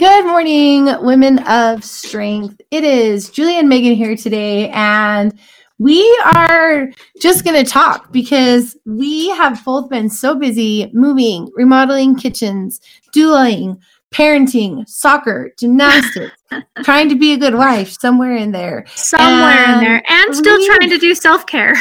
Good morning, women of strength. It is Julie and Meagan here today, and we are just going to talk because we have both been so busy moving, remodeling kitchens, doulaing, parenting, soccer, gymnastics, trying to be a good wife somewhere in there. Somewhere and in there. And still we, trying to do self care.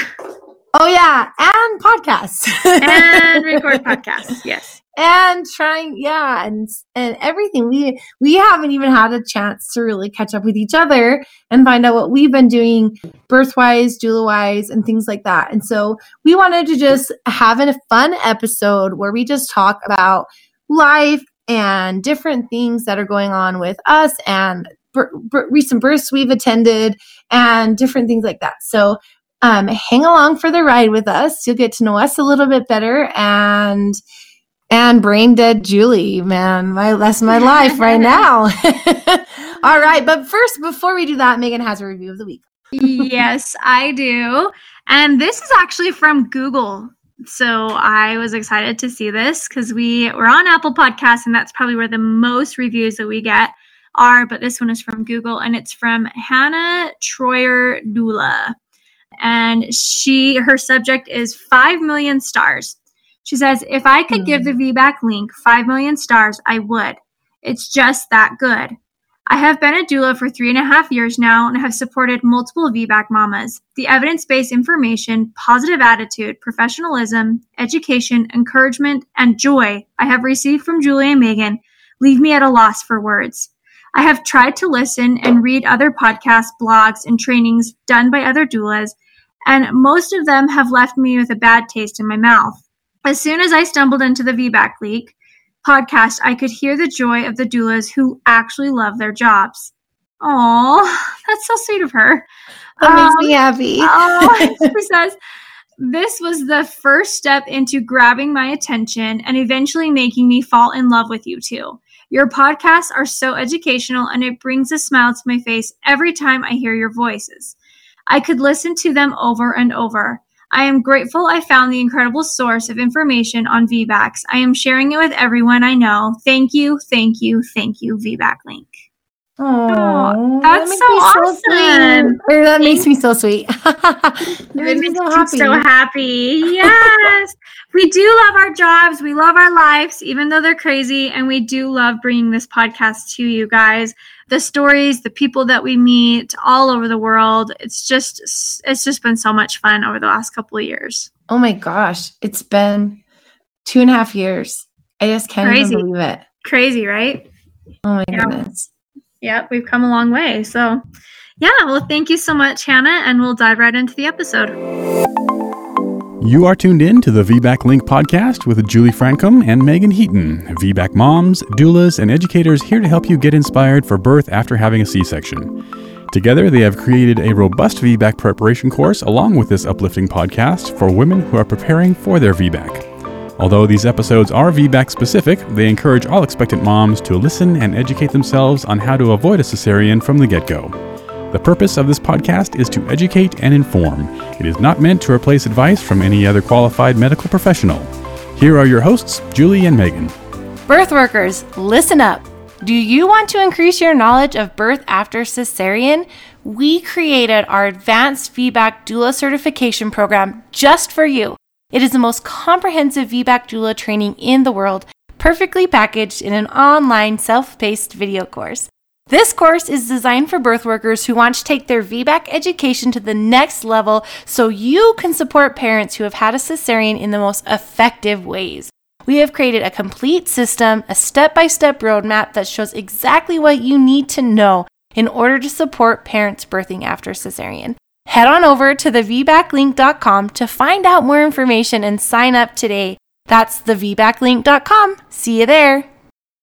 Oh, yeah. And podcasts. and record podcasts. Yes and trying yeah and and everything. We we haven't even had a chance to really catch up with each other and find out what we've been doing birthwise doula wise and things like that. And so we wanted to just have a fun episode where we just talk about life and different things that are going on with us and recent births we've attended and different things like that. So um, hang along for the ride with us. You'll get to know us a little bit better and and brain dead Julie, man, my that's my life right now. All right, but first, before we do that, Meagan has a review of the week. yes, I do, and this is actually from Google. So I was excited to see this because we were on Apple Podcasts, and that's probably where the most reviews that we get are. But this one is from Google, and it's from Hannah Troyer Dula, and she her subject is five million stars. She says, if I could give the hmm. VBAC link 5 million stars, I would. It's just that good. I have been a doula for three and a half years now and have supported multiple VBAC mamas. The evidence based information, positive attitude, professionalism, education, encouragement, and joy I have received from Julie and Meagan leave me at a loss for words. I have tried to listen and read other podcasts, blogs, and trainings done by other doulas, and most of them have left me with a bad taste in my mouth. As soon as I stumbled into the VBAC Link podcast, I could hear the joy of the doulas who actually love their jobs. Oh, that's so sweet of her. That um, makes me um, happy. oh, she says, this was the first step into grabbing my attention and eventually making me fall in love with you too. Your podcasts are so educational and it brings a smile to my face every time I hear your voices. I could listen to them over and over. I am grateful I found the incredible source of information on VBACs. I am sharing it with everyone I know. Thank you, thank you, thank you, VBAC Link. Oh, that's that so awesome. So that makes me so sweet. that makes me so happy. so happy. Yes. we do love our jobs. We love our lives, even though they're crazy. And we do love bringing this podcast to you guys the stories, the people that we meet all over the world. It's just it's just been so much fun over the last couple of years. Oh my gosh, it's been two and a half years. I just can't Crazy. believe it. Crazy, right? Oh my yep. goodness. Yep, we've come a long way. So, yeah, well, thank you so much, Hannah, and we'll dive right into the episode. You are tuned in to the VBAC Link podcast with Julie Francom and Meagan Heaton, VBAC moms, doulas, and educators here to help you get inspired for birth after having a C section. Together, they have created a robust VBAC preparation course along with this uplifting podcast for women who are preparing for their VBAC. Although these episodes are VBAC specific, they encourage all expectant moms to listen and educate themselves on how to avoid a cesarean from the get go. The purpose of this podcast is to educate and inform. It is not meant to replace advice from any other qualified medical professional. Here are your hosts, Julie and Meagan. Birth workers, listen up. Do you want to increase your knowledge of birth after cesarean? We created our Advanced VBAC Doula Certification Program just for you. It is the most comprehensive VBAC doula training in the world, perfectly packaged in an online self paced video course. This course is designed for birth workers who want to take their VBAC education to the next level so you can support parents who have had a cesarean in the most effective ways. We have created a complete system, a step by step roadmap that shows exactly what you need to know in order to support parents birthing after cesarean. Head on over to thevbaclink.com to find out more information and sign up today. That's thevbaclink.com. See you there.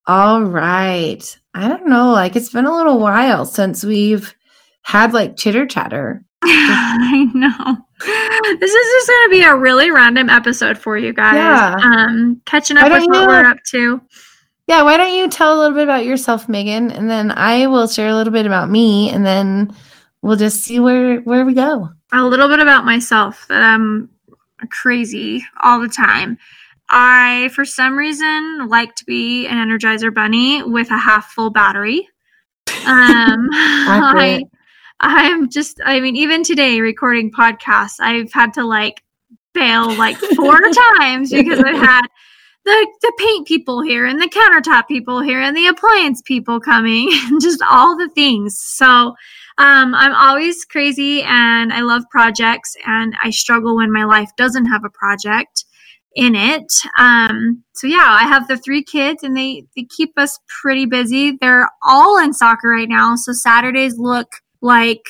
All right. I don't know. Like it's been a little while since we've had like chitter chatter. I know. This is just going to be a really random episode for you guys. Yeah. Um, catching up with what you, we're up to. Yeah. Why don't you tell a little bit about yourself, Meagan, and then I will share a little bit about me, and then we'll just see where where we go. A little bit about myself that I'm crazy all the time. I, for some reason, like to be an Energizer Bunny with a half full battery. Um, I, I'm just, I mean, even today recording podcasts, I've had to like fail like four times because I've had the, the paint people here and the countertop people here and the appliance people coming and just all the things. So um, I'm always crazy and I love projects and I struggle when my life doesn't have a project in it. Um, so yeah, I have the three kids and they, they keep us pretty busy. They're all in soccer right now. So Saturdays look like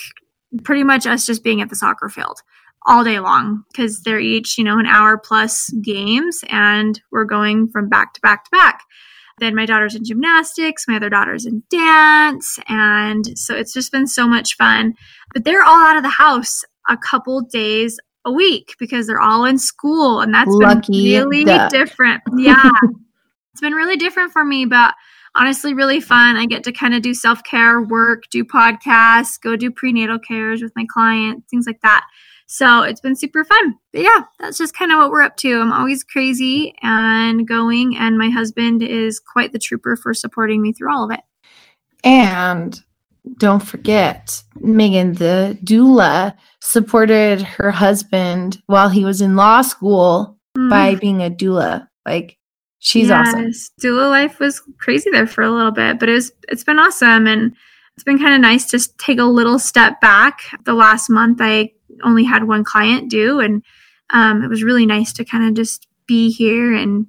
pretty much us just being at the soccer field all day long because they're each, you know, an hour plus games and we're going from back to back to back. Then my daughter's in gymnastics, my other daughter's in dance. And so it's just been so much fun. But they're all out of the house a couple days a week because they're all in school. And that's Lucky been really duck. different. Yeah. it's been really different for me, but honestly, really fun. I get to kind of do self care work, do podcasts, go do prenatal cares with my clients, things like that. So it's been super fun. But yeah, that's just kind of what we're up to. I'm always crazy and going, and my husband is quite the trooper for supporting me through all of it. And don't forget, Meagan, the doula supported her husband while he was in law school mm. by being a doula. Like she's yes, awesome. Doula life was crazy there for a little bit, but it was it's been awesome and it's been kind of nice to take a little step back. The last month I only had one client do, and um, it was really nice to kind of just be here and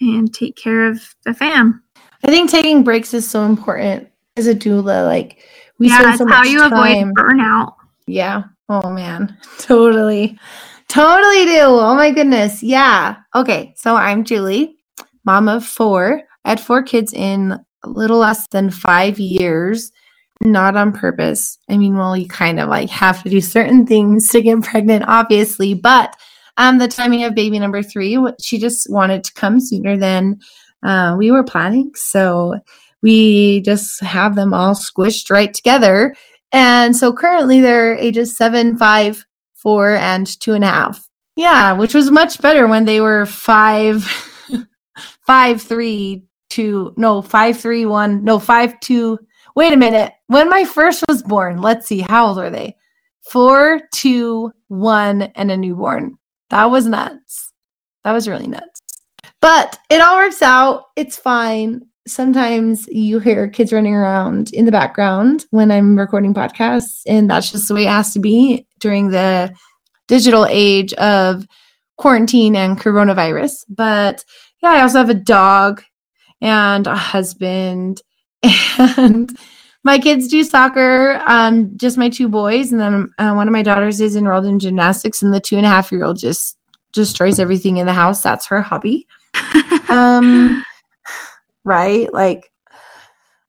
and take care of the fam. I think taking breaks is so important as a doula. Like we yeah, spend so much how you time. avoid burnout. Yeah. Oh man, totally, totally do. Oh my goodness. Yeah. Okay. So I'm Julie, mom of four. I had four kids in a little less than five years not on purpose. I mean, well, you kind of like have to do certain things to get pregnant, obviously, but um, the timing of baby number three, she just wanted to come sooner than uh, we were planning. So we just have them all squished right together. And so currently they're ages seven, five, four, and two and a half. Yeah, which was much better when they were five, five, three, two, no, five, three, one, no, five, two, Wait a minute. When my first was born, let's see, how old are they? Four, two, one, and a newborn. That was nuts. That was really nuts. But it all works out. It's fine. Sometimes you hear kids running around in the background when I'm recording podcasts, and that's just the way it has to be during the digital age of quarantine and coronavirus. But yeah, I also have a dog and a husband and my kids do soccer um, just my two boys and then uh, one of my daughters is enrolled in gymnastics and the two and a half year old just destroys everything in the house. That's her hobby. Um, right? Like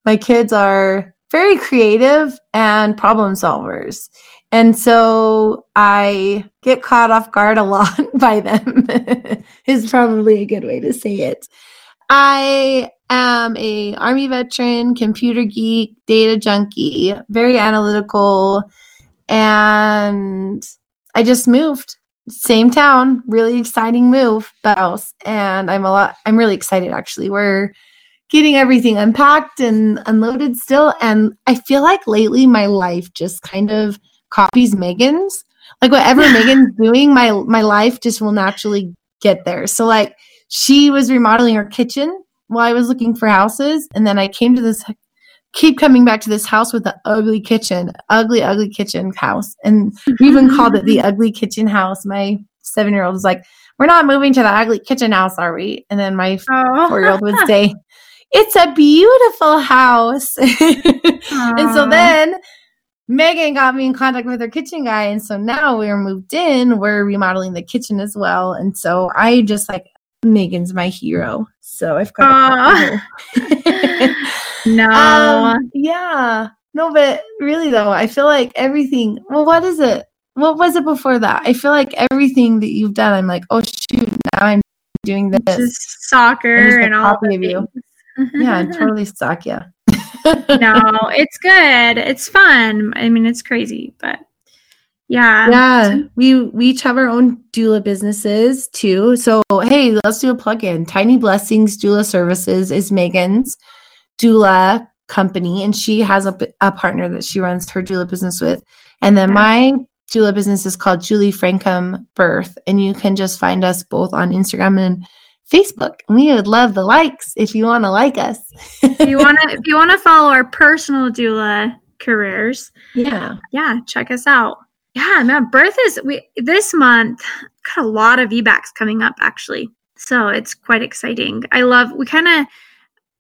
my kids are very creative and problem solvers. And so i get caught off guard a lot by them. Is probably a good way to say it. I am a army veteran, computer geek, data junkie, very analytical, and I just moved. Same town, really exciting move, house, and I'm a lot. I'm really excited actually. We're getting everything unpacked and unloaded still, and I feel like lately my life just kind of copies Meagan's. Like whatever Meagan's doing, my my life just will naturally get there. So like she was remodeling her kitchen while I was looking for houses, and then I came to this, keep coming back to this house with the ugly kitchen, ugly, ugly kitchen house, and we even called it the ugly kitchen house. My seven year old was like, "We're not moving to the ugly kitchen house, are we?" And then my oh. four year old would say, "It's a beautiful house," and so then. Meagan got me in contact with her kitchen guy, and so now we're moved in. We're remodeling the kitchen as well, and so I just like Meagan's my hero. So I've got No. Um, yeah. No, but really though, I feel like everything well, what is it? What was it before that? I feel like everything that you've done, I'm like, oh shoot, now I'm doing this. Just soccer and all of you. yeah, totally suck, yeah. no, it's good. It's fun. I mean, it's crazy, but Yeah. Yeah, we we each have our own doula businesses too. So hey, let's do a plug-in. Tiny Blessings Doula Services is Meagan's doula company, and she has a, a partner that she runs her doula business with. And then Okay. my doula business is called Julie Francom Birth, and you can just find us both on Instagram and Facebook. We would love the likes if you want to like us. if you want to if you want to follow our personal doula careers, yeah. yeah, check us out. Yeah, man, birth is we this month got a lot of VBACs coming up actually. So it's quite exciting. I love we kind of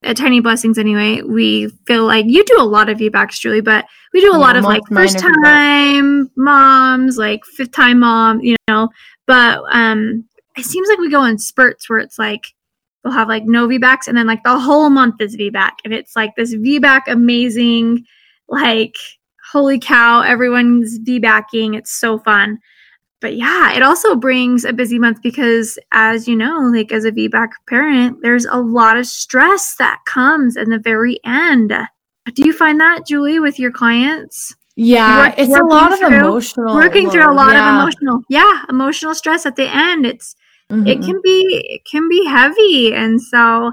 at Tiny Blessings anyway, we feel like you do a lot of VBACs, Julie, but we do a Yeah, lot of like first time moms, like fifth time mom, you know. But um it seems like we go in spurts where it's like we'll have like no VBACs and then like the whole month is VBAC. And it's like this VBAC amazing, like holy cow, everyone's VBACing. It's so fun. But yeah, it also brings a busy month because as you know, like as a VBAC parent, there's a lot of stress that comes in the very end. Do you find that, Julie, with your clients? Yeah, it's a lot of through- emotional Working through a lot yeah. of emotional, yeah, emotional stress at the end. It's it Mhm. can be it can be heavy and so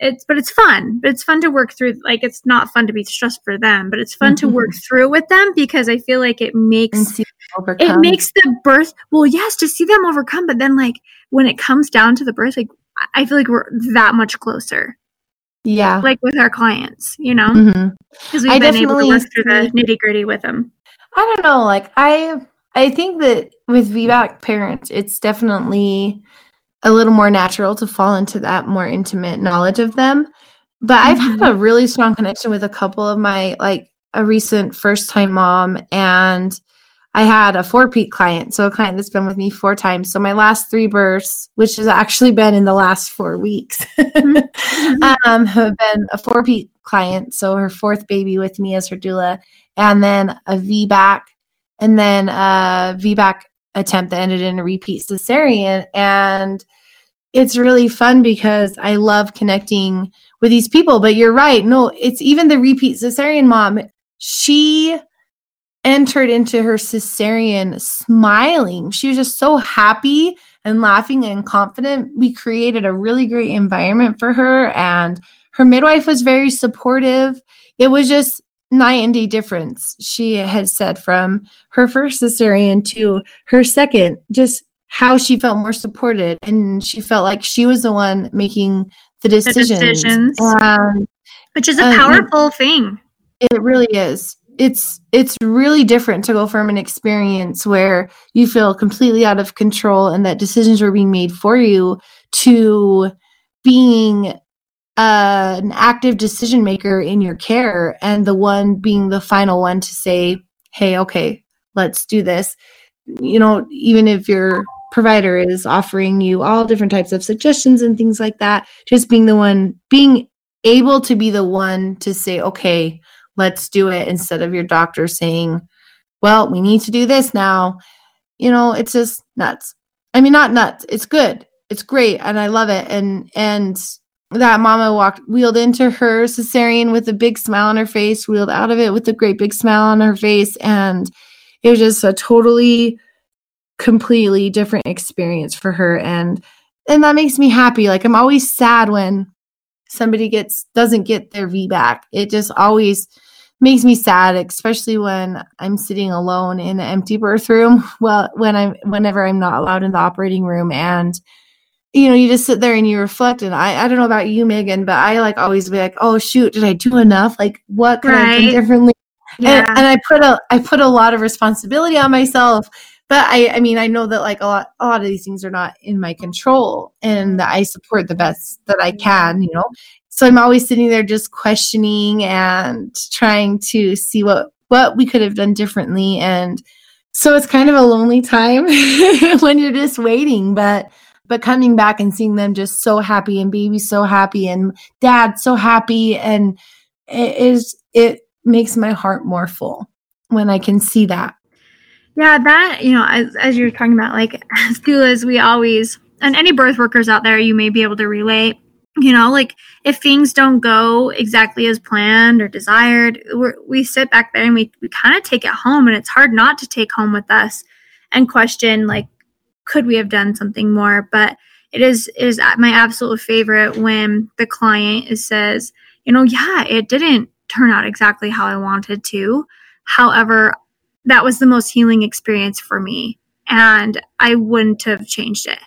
it's but it's fun but it's fun to work through like it's not fun to be stressed for them but it's fun to mm-hmm. work through with them because i feel like it makes it makes the birth well yes to see them overcome but then like when it comes down to the birth like I- feel like we're that much closer. Yeah. like with our clients you know? Mm-hmm. Because we've I been able to definitely work through the nitty gritty with them I don't know. Like I, I think that with VBAC parents, it's definitely a little more natural to fall into that more intimate knowledge of them. But I've had a really strong connection with a couple of my like a recent first time mom and I had a four peak client, so a client that's been with me four times. So my last three births, which has actually been in the last four weeks, um, have been a four peak client. So her fourth baby with me as her doula, and then a VBAC, and then a VBAC attempt that ended in a repeat cesarean. And it's really fun because I love connecting with these people. But you're right. No, it's even the repeat cesarean mom. She entered into her cesarean smiling. She was just so happy and laughing and confident. We created a really great environment for her, and her midwife was very supportive. It was just night and day difference. She had said from her first cesarean to her second, just how she felt more supported, and she felt like she was the one making the decisions. decisions. And which is a you- powerful thing it really is. It's it's really different to go from an experience where you feel completely out of control and that decisions were being made for you to being uh, an active decision maker in your care and the one being the final one to say, "Hey, okay, let's do this." You know, even if your provider is offering you all different types of suggestions and things like that, just being the one being able to be the one to say, "Okay, let's do it instead of your doctor saying, well, we need to do this now. You know, it's just nuts. I mean, not nuts. It's good. It's great. And I love it. And, and, that mama walked wheeled into her cesarean with a big smile on her face wheeled out of it with a great big smile on her face and it was just a totally completely different experience for her and and that makes me happy. Like i'm always sad when somebody gets doesn't get their VBAC. It just always makes me sad especially when i'm sitting alone in an empty birth room well when i'm whenever i'm not allowed in the operating room and you know you just sit there and you reflect and i i don't know about you meagan but i like always be like oh shoot did i do enough like what could i do differently yeah and, and I put a I put a lot of responsibility on myself. But I I mean I know that like a lot a lot of these things are not in my control and that I support the best that I can, you know. So I'm always sitting there just questioning and trying to see what what we could have done differently and so it's kind of a lonely time when you're just waiting but but coming back and seeing them just so happy and baby so happy and dad so happy and it is it makes my heart more full when I can see that. Yeah, that you know, as as you're talking about, like as doulas, we always and any birth workers out there, you may be able to relate. you know, like if things don't go exactly as planned or desired, we're, we sit back there and we, we kind of take it home. And it's hard not to take home with us and question, like, could we have done something more? But it is it is my absolute favorite when the client says, you know, yeah, it didn't turn out exactly how I wanted to. However, that was the most healing experience for me and I wouldn't have changed it.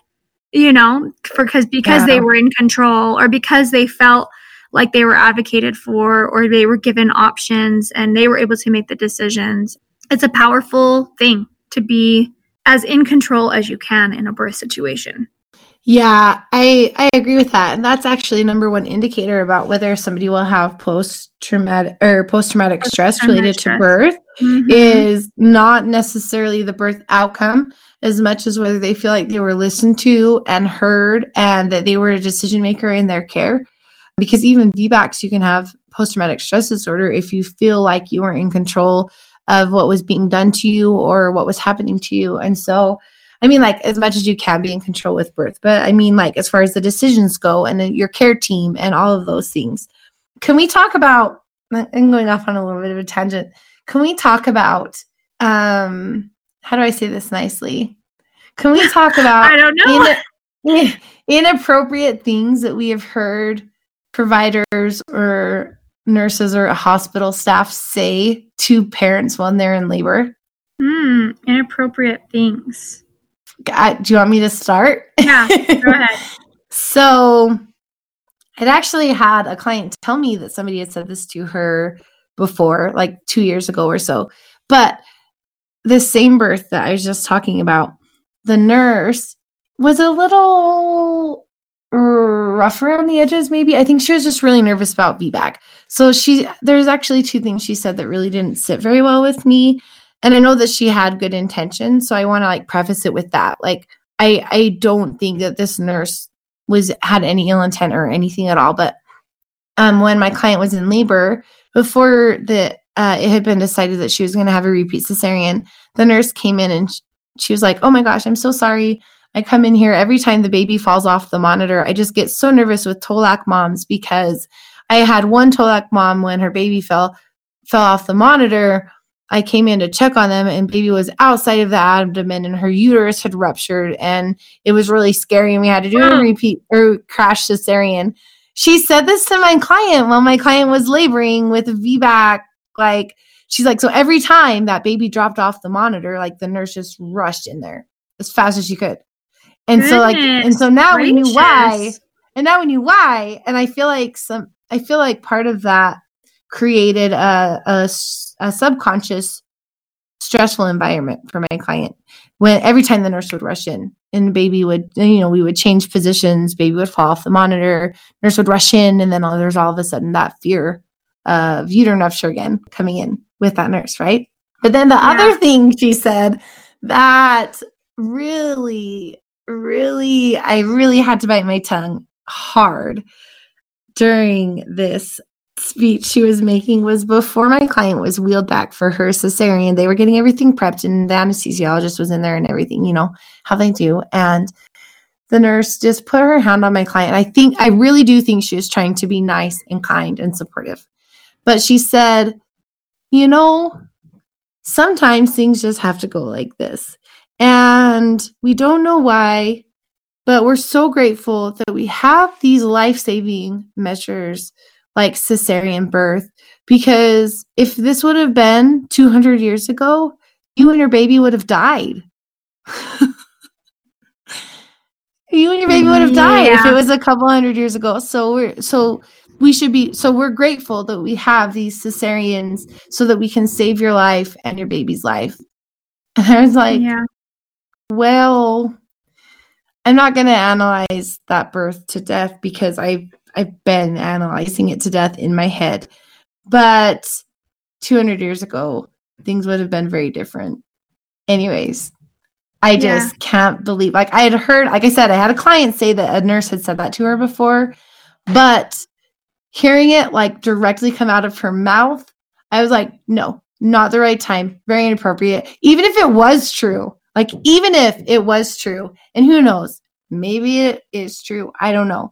You know, because because yeah. they were in control or because they felt like they were advocated for or they were given options and they were able to make the decisions. It's a powerful thing to be as in control as you can in a birth situation. Yeah, I I agree with that. And that's actually number one indicator about whether somebody will have post traumatic or post traumatic stress related stress. to birth mm-hmm. is not necessarily the birth outcome as much as whether they feel like they were listened to and heard and that they were a decision maker in their care. Because even VBACs, you can have post traumatic stress disorder if you feel like you were in control of what was being done to you or what was happening to you. And so I mean, like as much as you can be in control with birth, but I mean, like as far as the decisions go and your care team and all of those things. Can we talk about? I'm going off on a little bit of a tangent. Can we talk about? um How do I say this nicely? Can we talk about? I don't know. In, inappropriate things that we have heard providers or nurses or hospital staff say to parents when they're in labor? Hmm, inappropriate things. I, do you want me to start? Yeah, go ahead. so, I'd actually had a client tell me that somebody had said this to her before, like two years ago or so. But the same birth that I was just talking about, the nurse was a little rough around the edges maybe. I think she was just really nervous about VBAC. so she there's actually two things she said that really didn't sit very well with me. And i know that she had good intentions so i want to like preface it with that. Like i i don't think that this nurse was had any ill intent or anything at all but um when my client was in labor before the uh, it had been decided that she was going to have a repeat cesarean the nurse came in and she was like oh my gosh i'm so sorry i come in here every time the baby falls off the monitor i just get so nervous with tolac moms because i had one tolac mom when her baby fell fell off the monitor I came in to check on them, and baby was outside of the abdomen, and her uterus had ruptured, and it was really scary. And we had to do a repeat or crash cesarean. She said this to my client while my client was laboring with a VBAC. Like she's like, so every time that baby dropped off the monitor, like the nurse just rushed in there as fast as she could. And Goodness so like, and so now gracious. we knew why, and now we knew why. And I feel like some, I feel like part of that created a, a, a subconscious stressful environment for my client when every time the nurse would rush in and baby would you know we would change positions baby would fall off the monitor nurse would rush in and then all, there's all of a sudden that fear of uterine rupture again coming in with that nurse right but then the yeah. other thing she said that really really i really had to bite my tongue hard during this speech she was making was before my client was wheeled back for her cesarean. They were getting everything prepped, and the anesthesiologist was in there and everything, you know, how they do. And the nurse just put her hand on my client. I think, I really do think she was trying to be nice and kind and supportive. But she said, you know, sometimes things just have to go like this. And we don't know why, but we're so grateful that we have these life saving measures like cesarean birth because if this would have been 200 years ago, you and your baby would have died. you and your baby would have died yeah. if it was a couple hundred years ago. So we're so we should be so we're grateful that we have these cesareans so that we can save your life and your baby's life. And I was like, yeah. Well, I'm not going to analyze that birth to death because I I've been analyzing it to death in my head. But 200 years ago, things would have been very different. Anyways, I just yeah. can't believe like I had heard like I said I had a client say that a nurse had said that to her before, but hearing it like directly come out of her mouth, I was like, no, not the right time, very inappropriate. Even if it was true, like even if it was true, and who knows, maybe it is true, I don't know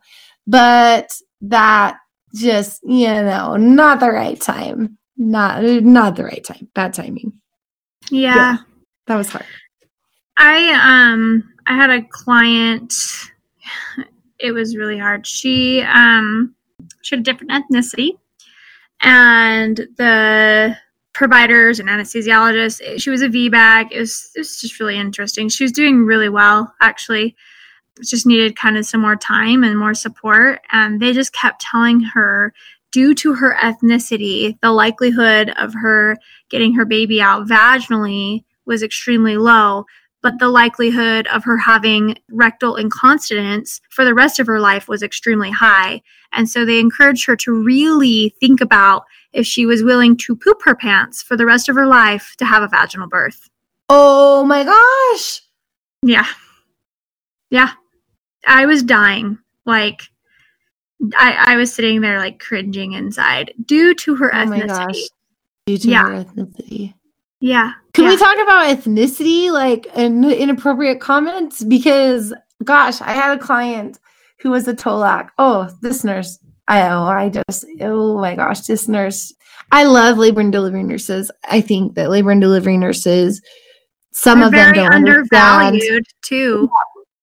but that just, you know, not the right time. Not not the right time. Bad timing. Yeah. Yeah. That was hard. I um I had a client it was really hard. She um she had a different ethnicity and the providers and anesthesiologists she was a VBAC. It was it was just really interesting. She was doing really well actually. Just needed kind of some more time and more support and they just kept telling her due to her ethnicity, the likelihood of her getting her baby out vaginally was extremely low, but the likelihood of her having rectal incontinence for the rest of her life was extremely high. And so they encouraged her to really think about if she was willing to poop her pants for the rest of her life to have a vaginal birth. Oh my gosh. Yeah. Yeah. I was dying. Like, I, I was sitting there like cringing inside due to her Oh my ethnicity. gosh. Due to Yeah. her ethnicity. Yeah. Can yeah. we talk about ethnicity, like and inappropriate comments? Because gosh, I had a client who was a TOLAC. Oh, this nurse. I oh, I just oh my gosh, this nurse. I love labor and delivery nurses. I think that labor and delivery nurses, some They're of them don't understand. undervalued too.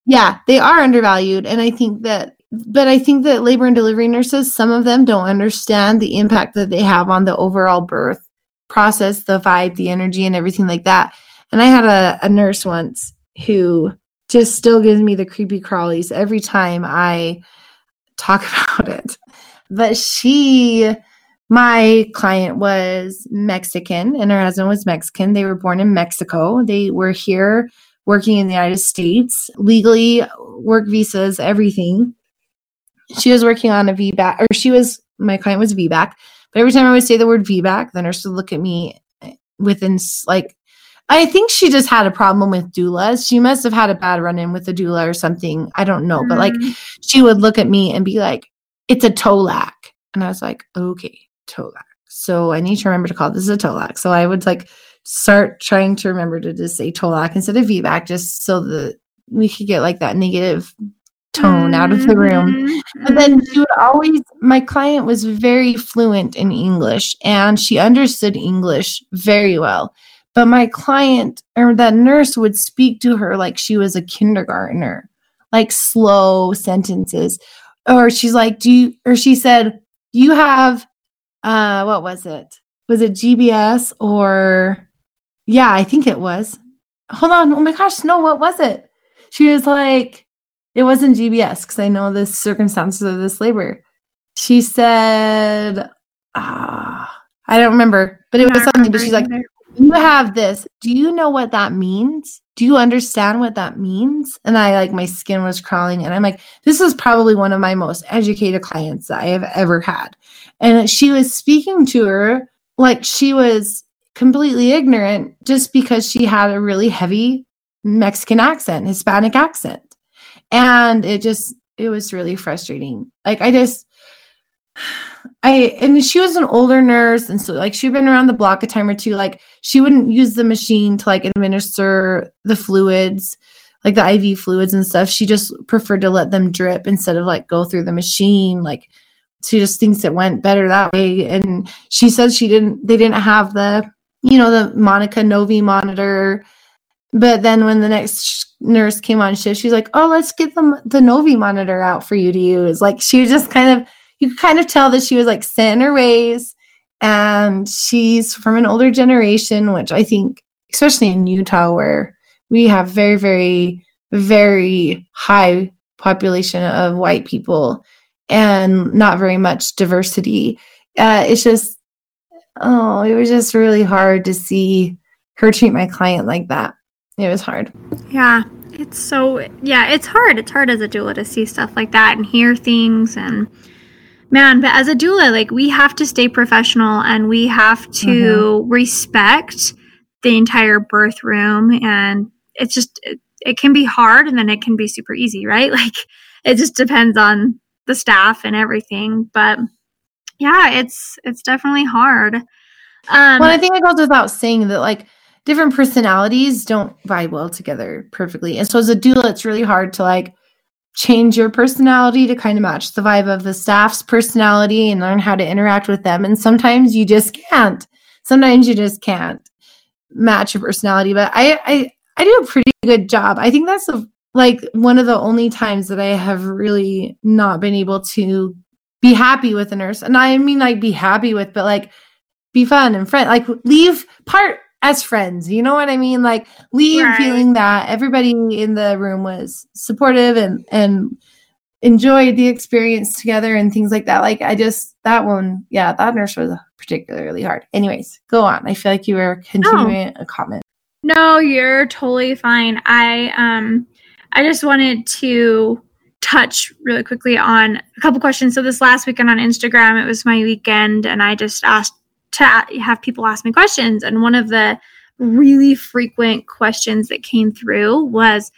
Yeah, they are undervalued, and I think that. But I think that labor and delivery nurses, some of them don't understand the impact that they have on the overall birth process, the vibe, the energy, and everything like that. And I had a, a nurse once who just still gives me the creepy crawlies every time I talk about it. But she, my client was Mexican and her husband was Mexican. They were born in Mexico. They were here working in the United States, legally, work visas, everything. She was working on a VBAC, or she was, my client was VBAC. But every time I would say the word VBAC, the nurse would look at me within like, I think she just had a problem with doulas. She must have had a bad run in with a doula or something. I don't know. But like, Mm, she would look at me and be like, it's a TOLAC. And I was like, okay, TOLAC. So I need to remember to call this a TOLAC. So I would like start trying to remember to just say TOLAC instead of VBAC just so that we could get like that negative tone out of the room. But then mhm. she would always, my client was very fluent in English and she understood English very well. But my client or that nurse would speak to her like she was a kindergartner, like slow sentences. Or she's like, Do you, or she said, Do you have, uh, what was it? Was it GBS or, yeah, I think it was. Hold on. Oh my gosh. No, what was it? She was like, it wasn't GBS because I know the circumstances of this labor. She said, ah, I don't remember, but it was something. But she's like, you have this. Do you know what that means? Do you understand what that means? And I like my skin was crawling, and I'm like, this is probably one of my most educated clients that I have ever had. And she was speaking to her like she was completely ignorant just because she had a really heavy Mexican accent, Hispanic accent. And it just, it was really frustrating. Like, I just, I, and she was an older nurse. And so, like, she'd been around the block a time or two. Like, she wouldn't use the machine to, like, administer the fluids, like the IV fluids and stuff. She just preferred to let them drip instead of, like, go through the machine. Like, she just thinks it went better that way. And she says she didn't, they didn't have the, you know, the Monica Novii monitor. But then when the next nurse came on shift, she's like, "Oh, let's get the the Novii monitor out for you to use." Like she just kind of, you could kind of tell that she was like set in her ways, and she's from an older generation, which I think, especially in Utah, where we have very, very, very high population of white people and not very much diversity. Uh, it's just, oh, it was just really hard to see her treat my client like that. It was hard. Yeah, it's so yeah, it's hard. It's hard as a doula to see stuff like that and hear things and man, but as a doula, like we have to stay professional and we have to respect the entire birth room and it's just it, it can be hard and then it can be super easy, right? Like it just depends on the staff and everything, but yeah, it's it's definitely hard. Um well, I think it goes without saying that like different personalities don't vibe well together perfectly. And so as a doula, it's really hard to like change your personality to kind of match the vibe of the staff's personality and learn how to interact with them. And sometimes you just can't. Sometimes you just can't match your personality. But I I, I do a pretty good job. I think that's a, like one of the only times that I have really not been able to be happy with a nurse. And I mean like be happy with, but like be fun and friend like leave part as friends. You know what I mean? Like leave right. feeling that everybody in the room was supportive and and enjoyed the experience together and things like that. Like I just that one, yeah, that nurse was particularly hard. Anyways, go on. I feel like you were continuing no. a comment. No, you're totally fine. I um I just wanted to touch really quickly on a couple questions. So this last weekend on Instagram, it was my weekend and I just asked to have people ask me questions. And one of the really frequent questions that came through was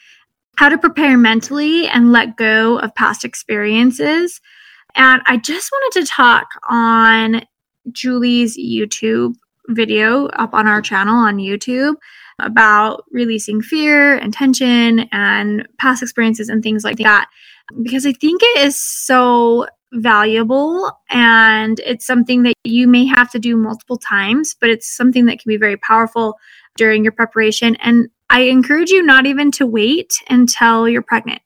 how to prepare mentally and let go of past experiences. And I just wanted to talk on Julie's YouTube video up on our channel on YouTube about releasing fear and tension and past experiences and things like that because I think it is so valuable and it's something that you may have to do multiple times, but it's something that can be very powerful during your preparation. And I encourage you not even to wait until you're pregnant,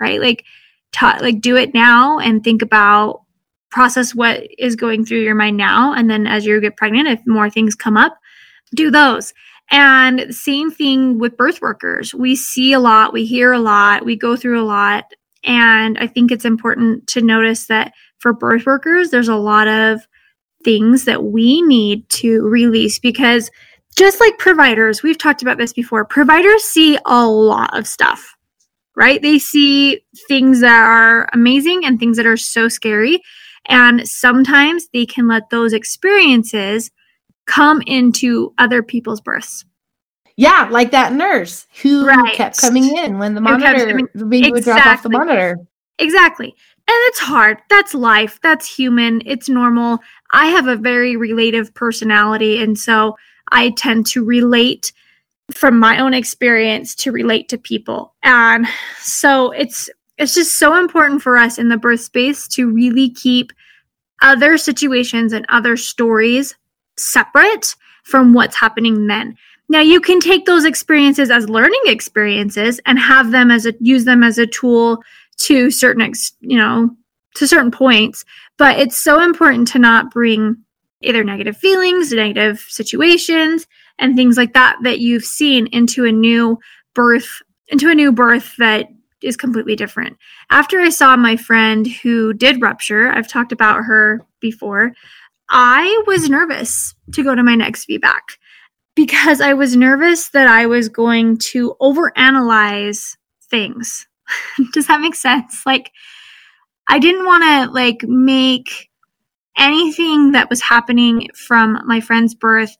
right? Like, ta- like do it now and think about process what is going through your mind now, and then as you get pregnant, if more things come up, do those. And same thing with birth workers. We see a lot, we hear a lot, we go through a lot and I think it's important to notice that for birth workers, there's a lot of things that we need to release because just like providers, we've talked about this before, providers see a lot of stuff, right? They see things that are amazing and things that are so scary. And sometimes they can let those experiences come into other people's births. Yeah, like that nurse who right. kept coming in when the monitor the baby exactly. would drop off the monitor. Exactly. And it's hard. That's life. That's human. It's normal. I have a very relative personality and so I tend to relate from my own experience to relate to people. And so it's it's just so important for us in the birth space to really keep other situations and other stories separate from what's happening then now you can take those experiences as learning experiences and have them as a use them as a tool to certain ex, you know to certain points, but it's so important to not bring either negative feelings, negative situations and things like that that you've seen into a new birth into a new birth that is completely different. After I saw my friend who did rupture, I've talked about her before, I was nervous to go to my next VBAC because I was nervous that I was going to overanalyze things. Does that make sense? Like I didn't want to like make anything that was happening from my friend's birth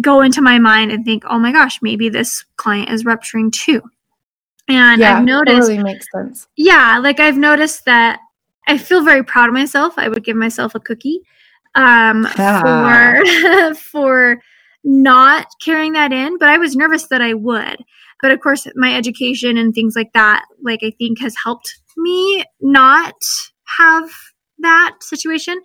go into my mind and think, "Oh my gosh, maybe this client is rupturing too." And yeah, I've noticed totally makes sense. Yeah, like I've noticed that I feel very proud of myself. I would give myself a cookie um for for not carrying that in, but I was nervous that I would. But of course, my education and things like that, like I think has helped me not have that situation.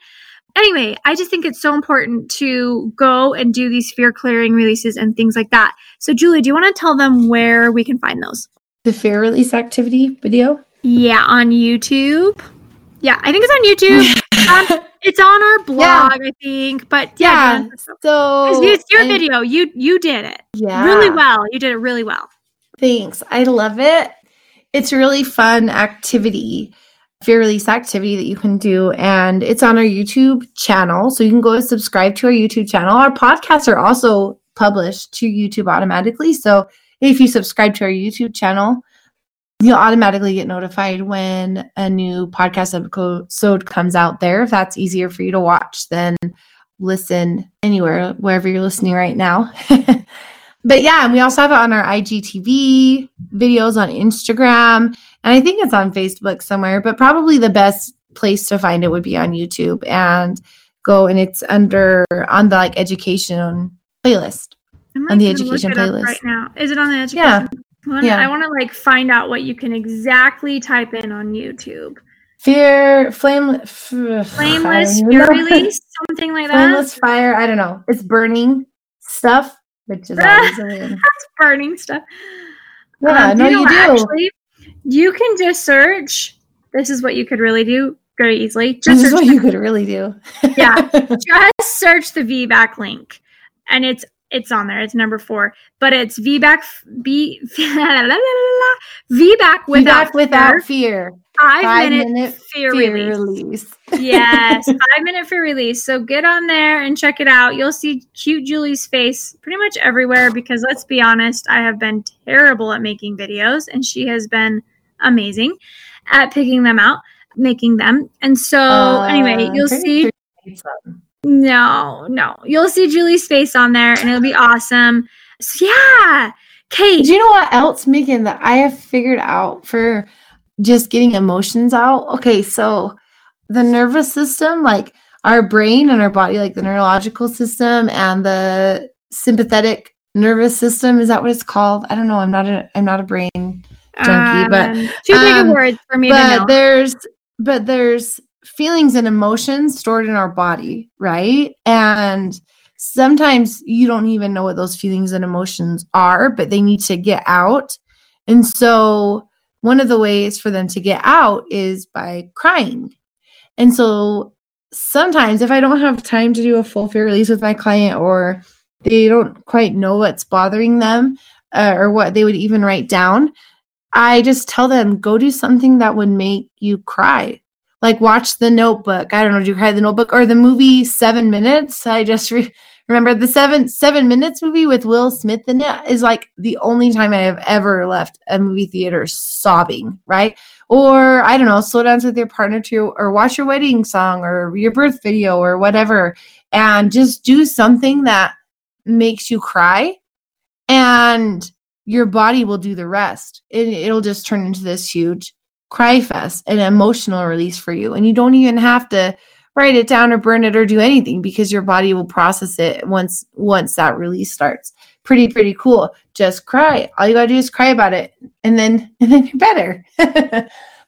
Anyway, I just think it's so important to go and do these fear clearing releases and things like that. So, Julie, do you want to tell them where we can find those? The fear release activity video? Yeah, on YouTube. Yeah, I think it's on YouTube. Um, it's on our blog, yeah. I think. But yeah, yeah. so it's your I, video. You you did it. Yeah, really well. You did it really well. Thanks. I love it. It's a really fun activity, fear release activity that you can do, and it's on our YouTube channel. So you can go and subscribe to our YouTube channel. Our podcasts are also published to YouTube automatically. So if you subscribe to our YouTube channel, you'll automatically get notified when a new podcast episode comes out there. If that's easier for you to watch than listen anywhere wherever you're listening right now. But yeah and we also have it on our igtv videos on instagram and i think it's on facebook somewhere but probably the best place to find it would be on youtube and go and it's under on the like education playlist. On the education playlist. right now. Is it on the education? yeah wanna, Yeah. I want to like find out what you can exactly type in on YouTube. Fear, flame, f- Flameless release, something like that. Flameless fire. I don't know. It's burning stuff, which is always That's burning stuff. Yeah, Um, no, know you do. Actually, you can just search. This is what you could really do very easily. This is what you could really do. Yeah. just search the VBAC link, and it's it's on there. It's number four, but it's VBAC B VBAC without Without without fear, fear. five, Five minute, minute fear, Fear release. release. yes, five minute fear release. So get on there and check it out. You'll see cute Julie's face pretty much everywhere because let's be honest, I have been terrible at making videos, and she has been amazing at picking them out, making them. And so anyway, Uh, you'll see. something. No, no. You'll see Julie's face on there and it'll be awesome. So yeah. Kate. Do you know what else, Meagan, that I have figured out for just getting emotions out? Okay, so the nervous system, like our brain and our body, like the neurological system and the sympathetic nervous system, is that what it's called? I don't know. I'm not a I'm not a brain junkie, but- Um, too big um, of words for me but there's but there's feelings and emotions stored in our body right? And sometimes you don't even know what those feelings and emotions are but they need to get out. And so one of the ways for them to get out is by crying. And so sometimes if i don't have time to do a full fear release with my client or they don't quite know what's bothering them uh, or what they would even write down I just tell them go do something that would make you cry. Like watch the notebook. I don't know, do you cry the notebook or the movie Seven Minutes? I just re- remember the seven seven minutes movie with Will Smith in it is like the only time I have ever left a movie theater sobbing, right? Or I don't know, slow dance with your partner too, or watch your wedding song or your birth video or whatever, and just do something that makes you cry. And your body will do the rest. It, it'll just turn into this huge cry fest, an emotional release for you. And you don't even have to write it down or burn it or do anything because your body will process it once once that release starts. Pretty pretty cool. Just cry. All you gotta do is cry about it, and then and then you're better.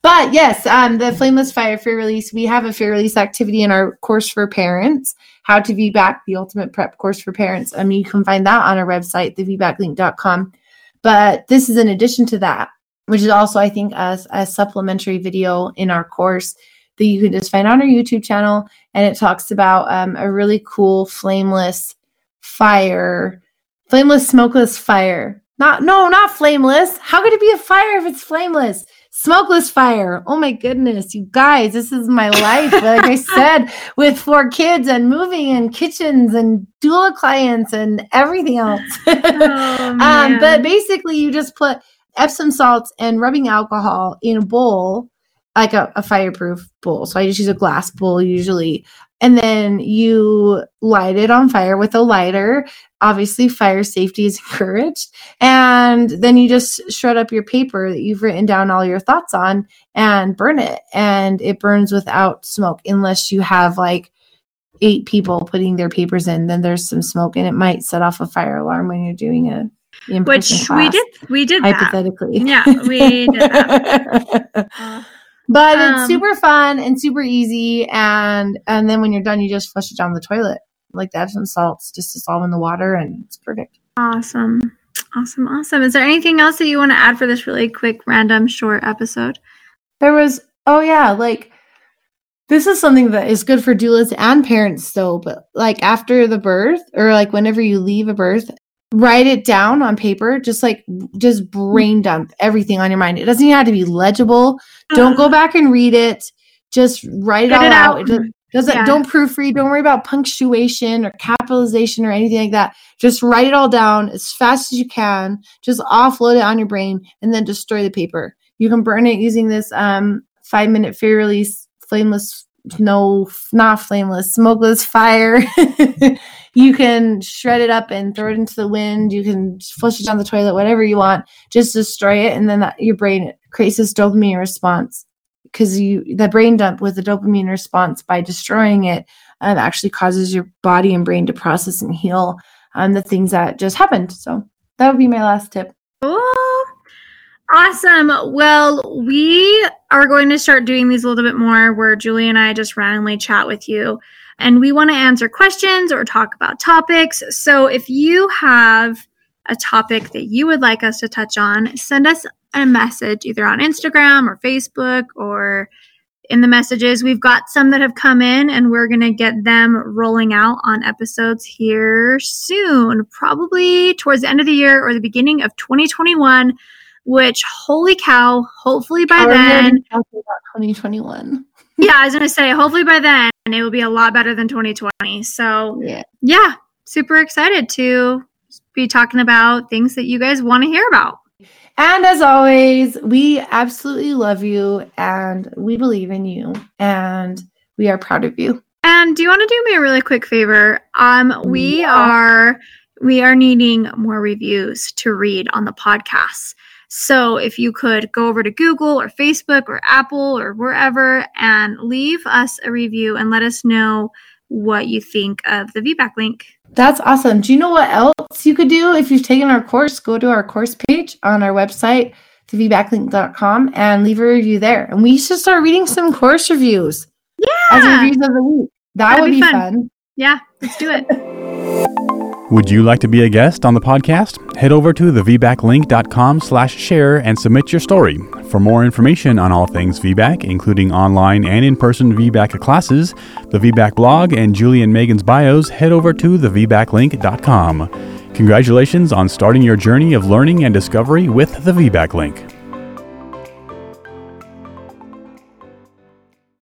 but yes, um, the flameless fire fear release. We have a fear release activity in our course for parents. How to VBAC, the ultimate prep course for parents. I mean, you can find that on our website, thevbaclink.com. But this is in addition to that, which is also, I think, a, a supplementary video in our course that you can just find on our YouTube channel. And it talks about um, a really cool flameless fire, flameless, smokeless fire. Not, no, not flameless. How could it be a fire if it's flameless? Smokeless fire. Oh my goodness, you guys, this is my life. like I said, with four kids and moving and kitchens and doula clients and everything else. Oh, Um, but basically, you just put Epsom salts and rubbing alcohol in a bowl, like a, a fireproof bowl. So I just use a glass bowl usually. And then you light it on fire with a lighter. Obviously, fire safety is encouraged. And then you just shred up your paper that you've written down all your thoughts on and burn it. And it burns without smoke, unless you have like eight people putting their papers in, then there's some smoke and it might set off a fire alarm when you're doing a which we did we did that. hypothetically. Yeah, we did that. Uh, but it's Um, super fun and super easy, and and then when you're done, you just flush it down the toilet, like the Epsom salts, just dissolve in the water, and it's perfect. awesome. Awesome, awesome. Is there anything else that you want to add for this really quick, random, short episode? There was oh yeah, like this is something that is good for doulas and parents though, but like after the birth or like whenever you leave a birth, write it down on paper, just like just brain dump everything on your mind. It doesn't even have to be legible. Don't go back and read it. Just write it Get all it out. out. It doesn't, Yeah. don't proofread. Don't worry about punctuation or capitalization or anything like that. Just write it all down as fast as you can. Just offload it on your brain and then destroy the paper. You can burn it using this um, five minute fear release flameless no not flameless smokeless fire you can shred it up and throw it into the wind. You can flush it down the toilet whatever you want. Just destroy it and then that, your brain creates this dopamine response. Because you the brain dump with the dopamine response by destroying it um, actually causes your body and brain to process and heal um, the things that just happened. So that would be my last tip. Oh, Awesome. Well, we are going to start doing these a little bit more where Julie and I just randomly chat with you. And we want to answer questions or talk about topics. So if you have a topic that you would like us to touch on, send us a message either on Instagram or Facebook or in the messages. We've got some that have come in and we're going to get them rolling out on episodes here soon, probably towards the end of the year or the beginning of 2021 which holy cow, hopefully by then 2021. Yeah, I was gonna say, hopefully by then it will be a lot better than 2020. So Yeah. yeah, super excited to be talking about things that you guys want to hear about. And as always, we absolutely love you and we believe in you and we are proud of you. And do you want to do me a really quick favor? Um, we Yeah. are we are needing more reviews to read on the podcast. So if you could go over to Google or Facebook or Apple or wherever and leave us a review and let us know what you think of the VBAC link. That's awesome. Do you know what else you could do if you've taken our course? Go to our course page on our website, thevbaclink.com, and leave a review there. And we should start reading some course reviews as Yeah. reviews of the week. That That'd would be be fun. fun. Yeah, let's do it. Would you like to be a guest on the podcast? Head over to thevbaclink.com slash share and submit your story. For more information on all things VBAC, including online and in-person VBAC classes, the VBAC blog, and Julie and Meagan's bios, head over to thevbaclink.com. Congratulations on starting your journey of learning and discovery with the VBAC Link.